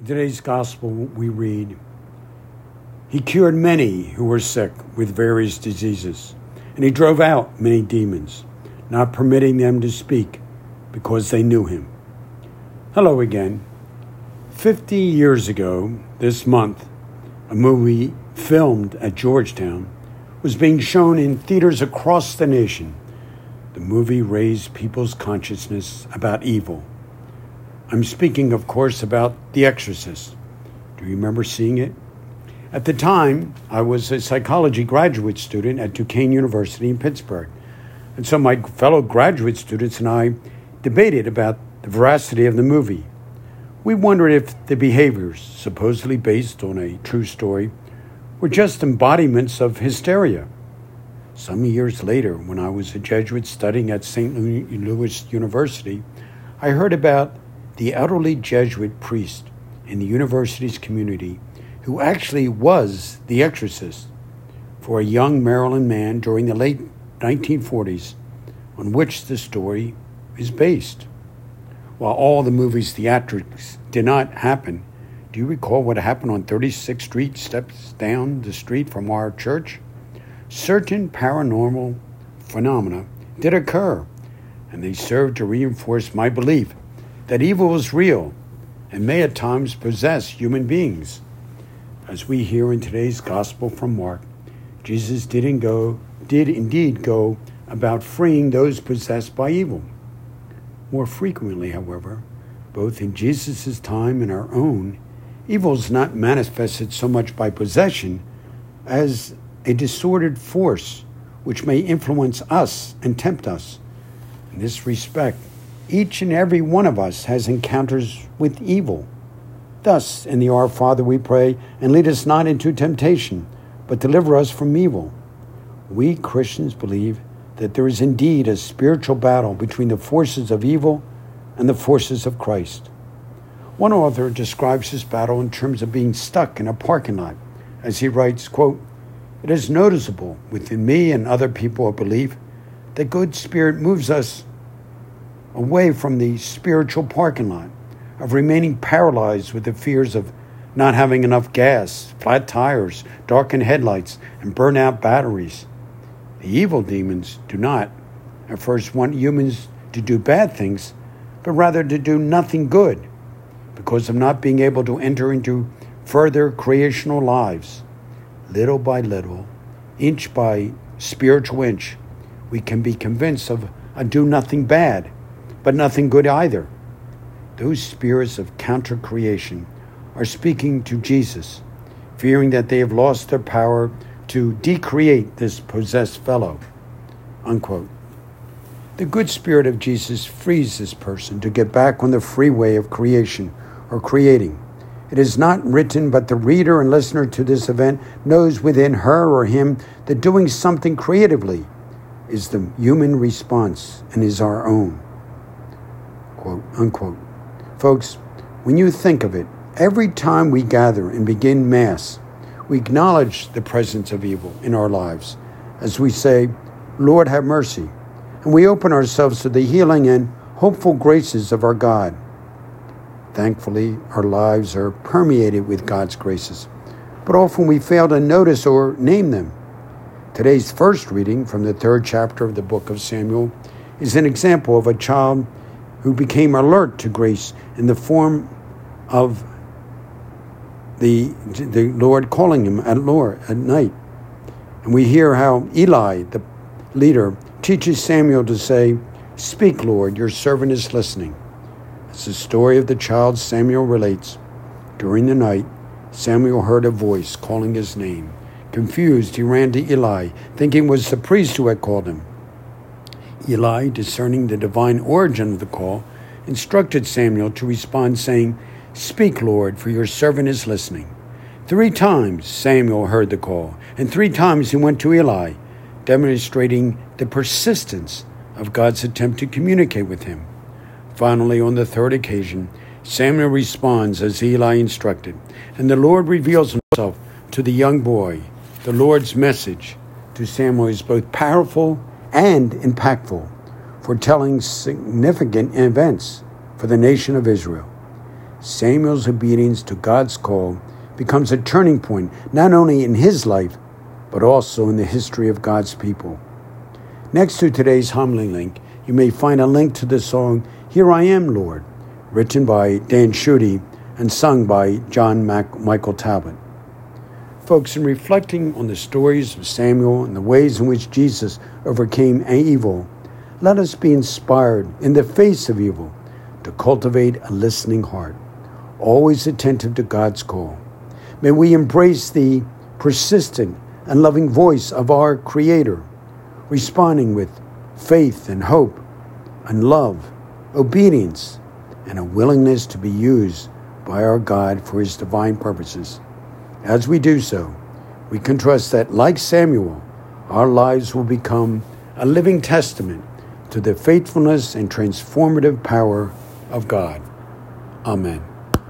In today's gospel, we read, He cured many who were sick with various diseases, and He drove out many demons, not permitting them to speak because they knew Him. Hello again. Fifty years ago, this month, a movie filmed at Georgetown was being shown in theaters across the nation. The movie raised people's consciousness about evil. I'm speaking, of course, about The Exorcist. Do you remember seeing it? At the time, I was a psychology graduate student at Duquesne University in Pittsburgh. And so my fellow graduate students and I debated about the veracity of the movie. We wondered if the behaviors, supposedly based on a true story, were just embodiments of hysteria. Some years later, when I was a Jesuit studying at St. Louis University, I heard about the elderly Jesuit priest in the university's community who actually was the exorcist for a young Maryland man during the late 1940s, on which the story is based. While all the movie's theatrics did not happen, do you recall what happened on 36th Street, steps down the street from our church? Certain paranormal phenomena did occur, and they served to reinforce my belief that evil is real and may at times possess human beings. As we hear in today's gospel from Mark, Jesus didn't go did indeed go about freeing those possessed by evil. More frequently, however, both in Jesus' time and our own, Evil is not manifested so much by possession as a disordered force which may influence us and tempt us. In this respect, each and every one of us has encounters with evil. Thus, in the Our Father we pray, and lead us not into temptation, but deliver us from evil. We Christians believe that there is indeed a spiritual battle between the forces of evil and the forces of Christ. One author describes this battle in terms of being stuck in a parking lot, as he writes, quote, It is noticeable within me and other people of belief that good spirit moves us away from the spiritual parking lot, of remaining paralyzed with the fears of not having enough gas, flat tires, darkened headlights, and burnout batteries. The evil demons do not at first want humans to do bad things, but rather to do nothing good because of not being able to enter into further creational lives. Little by little, inch by spiritual inch, we can be convinced of a do nothing bad, but nothing good either. Those spirits of counter creation are speaking to Jesus, fearing that they have lost their power to decreate this possessed fellow. Unquote. The good spirit of Jesus frees this person to get back on the freeway of creation or creating. It is not written, but the reader and listener to this event knows within her or him that doing something creatively is the human response and is our own. Quote, unquote. Folks, when you think of it, every time we gather and begin Mass, we acknowledge the presence of evil in our lives as we say, Lord, have mercy. And we open ourselves to the healing and hopeful graces of our God. Thankfully, our lives are permeated with God's graces, but often we fail to notice or name them. Today's first reading from the third chapter of the book of Samuel is an example of a child who became alert to grace in the form of the, the Lord calling him at Lord at night. And we hear how Eli, the leader, teaches Samuel to say, Speak, Lord, your servant is listening. As the story of the child Samuel relates, during the night, Samuel heard a voice calling his name. Confused, he ran to Eli, thinking it was the priest who had called him. Eli, discerning the divine origin of the call, instructed Samuel to respond, saying, Speak, Lord, for your servant is listening. Three times Samuel heard the call, and three times he went to Eli, demonstrating the persistence of God's attempt to communicate with him. Finally, on the third occasion, Samuel responds as Eli instructed, and the Lord reveals himself to the young boy. The Lord's message to Samuel is both powerful and impactful, foretelling significant events for the nation of Israel. Samuel's obedience to God's call becomes a turning point not only in his life, but also in the history of God's people. Next to today's homily link, you may find a link to the song Here I Am, Lord, written by Dan Schutte and sung by John Mac- Michael Talbot. Folks, in reflecting on the stories of Samuel and the ways in which Jesus overcame evil, let us be inspired in the face of evil to cultivate a listening heart, always attentive to God's call. May we embrace the persistent and loving voice of our Creator, responding with faith and hope and love, obedience, and a willingness to be used by our God for His divine purposes. As we do so, we can trust that, like Samuel, our lives will become a living testament to the faithfulness and transformative power of God. Amen.